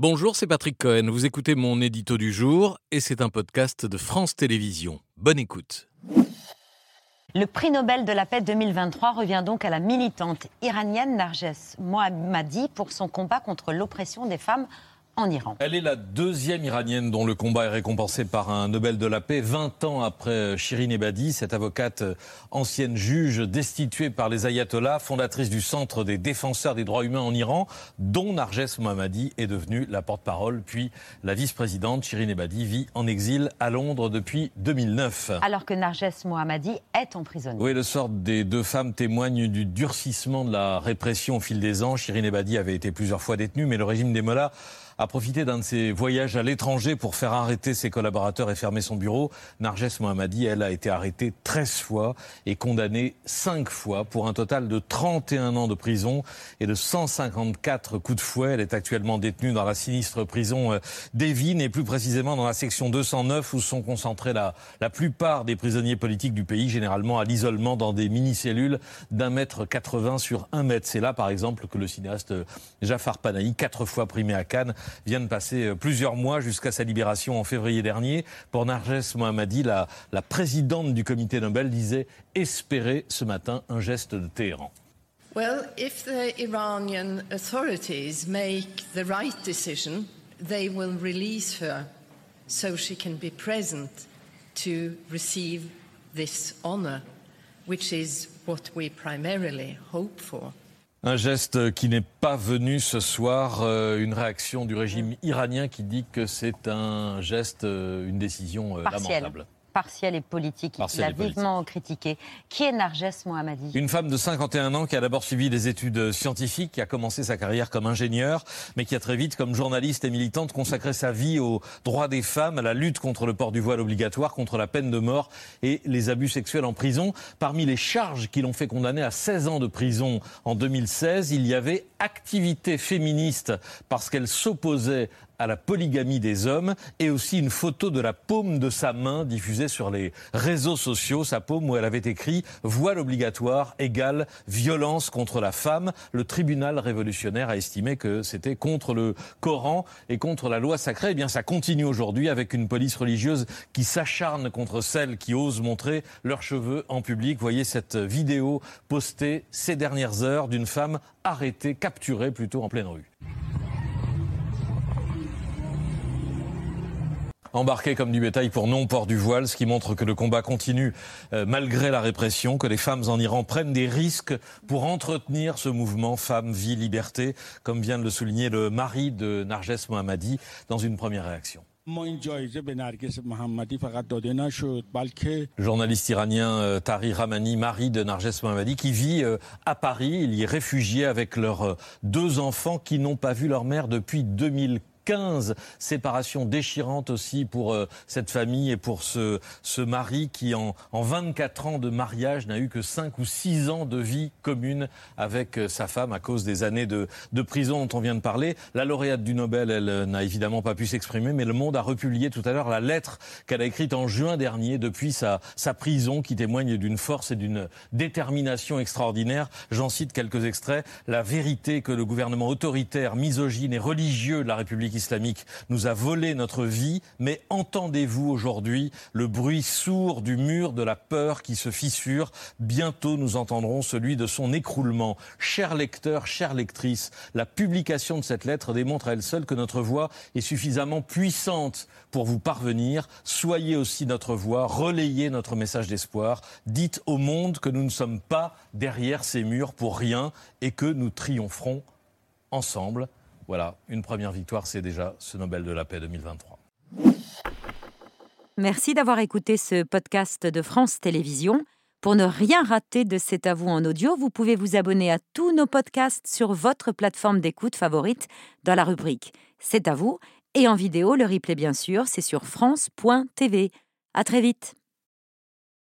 Bonjour, c'est Patrick Cohen. Vous écoutez mon édito du jour et c'est un podcast de France Télévisions. Bonne écoute. Le prix Nobel de la paix 2023 revient donc à la militante iranienne Narges Mohammadi pour son combat contre l'oppression des femmes Iran. Elle est la deuxième iranienne dont le combat est récompensé par un Nobel de la paix 20 ans après Shirin Ebadi, cette avocate ancienne juge destituée par les ayatollahs, fondatrice du Centre des défenseurs des droits humains en Iran, dont Narges Mohammadi est devenue la porte-parole, puis la vice-présidente. Shirin Ebadi vit en exil à Londres depuis 2009. Alors que Narges Mohammadi est emprisonnée. Oui, le sort des deux femmes témoigne du durcissement de la répression au fil des ans. Shirin Ebadi avait été plusieurs fois détenue, mais le régime des Mollahs a profité d'un de ses voyages à l'étranger pour faire arrêter ses collaborateurs et fermer son bureau. Narges Mohammadi, elle, a été arrêtée 13 fois et condamnée 5 fois pour un total de 31 ans de prison et de 154 coups de fouet. Elle est actuellement détenue dans la sinistre prison euh, d'Evin et plus précisément dans la section 209 où sont concentrés la, la plupart des prisonniers politiques du pays, généralement à l'isolement dans des mini-cellules d'un mètre 80 sur un mètre. C'est là, par exemple, que le cinéaste Jafar Panahi, quatre fois primé à Cannes, vient de passer euh, plusieurs mois jusqu'à sa libération en février dernier. Pour Narges Mohammadi, la, la présidente du comité Nobel disait espérer ce matin un geste de Téhéran. Well, if the Iranian authorities make the right decision, they will release her so she can be present to receive this honor, which is what we primarily hope for. Un geste qui n'est pas venu ce soir, euh, une réaction du régime iranien qui dit que c'est un geste, euh, une décision euh, lamentable partiel et politique. il a vivement critiqué. Qui est Narges Mohammadi? Une femme de 51 ans qui a d'abord suivi des études scientifiques, qui a commencé sa carrière comme ingénieure, mais qui a très vite, comme journaliste et militante, consacré sa vie aux droits des femmes, à la lutte contre le port du voile obligatoire, contre la peine de mort et les abus sexuels en prison. Parmi les charges qui l'ont fait condamner à 16 ans de prison en 2016, il y avait activité féministe parce qu'elle s'opposait à la polygamie des hommes et aussi une photo de la paume de sa main diffusée sur les réseaux sociaux, sa paume où elle avait écrit voile obligatoire égale violence contre la femme. Le tribunal révolutionnaire a estimé que c'était contre le Coran et contre la loi sacrée. Eh bien, ça continue aujourd'hui avec une police religieuse qui s'acharne contre celles qui osent montrer leurs cheveux en public. Voyez cette vidéo postée ces dernières heures d'une femme arrêtée, capturée plutôt en pleine rue. Embarqués comme du bétail pour non-port du voile, ce qui montre que le combat continue euh, malgré la répression, que les femmes en Iran prennent des risques pour entretenir ce mouvement Femmes, Vie, Liberté, comme vient de le souligner le mari de Narges Mohammadi dans une première réaction. Le journaliste iranien euh, Tari Ramani, mari de Narges Mohammadi, qui vit euh, à Paris. Il y est réfugié avec leurs deux enfants qui n'ont pas vu leur mère depuis 2015. 15 séparations déchirantes aussi pour euh, cette famille et pour ce, ce mari qui, en, en 24 ans de mariage, n'a eu que 5 ou 6 ans de vie commune avec euh, sa femme à cause des années de, de prison dont on vient de parler. La lauréate du Nobel, elle euh, n'a évidemment pas pu s'exprimer, mais Le Monde a republié tout à l'heure la lettre qu'elle a écrite en juin dernier depuis sa, sa prison qui témoigne d'une force et d'une détermination extraordinaire. J'en cite quelques extraits. La vérité que le gouvernement autoritaire, misogyne et religieux de la République islamique nous a volé notre vie, mais entendez-vous aujourd'hui le bruit sourd du mur de la peur qui se fissure? Bientôt nous entendrons celui de son écroulement. Chers lecteurs, chères lectrices, la publication de cette lettre démontre à elle seule que notre voix est suffisamment puissante pour vous parvenir. Soyez aussi notre voix, relayez notre message d'espoir. Dites au monde que nous ne sommes pas derrière ces murs pour rien et que nous triompherons ensemble. Voilà, une première victoire, c'est déjà ce Nobel de la paix 2023. Merci d'avoir écouté ce podcast de France Télévisions. Pour ne rien rater de cet à vous en audio, vous pouvez vous abonner à tous nos podcasts sur votre plateforme d'écoute favorite dans la rubrique C'est à vous et en vidéo, le replay bien sûr, c'est sur France.tv. À très vite.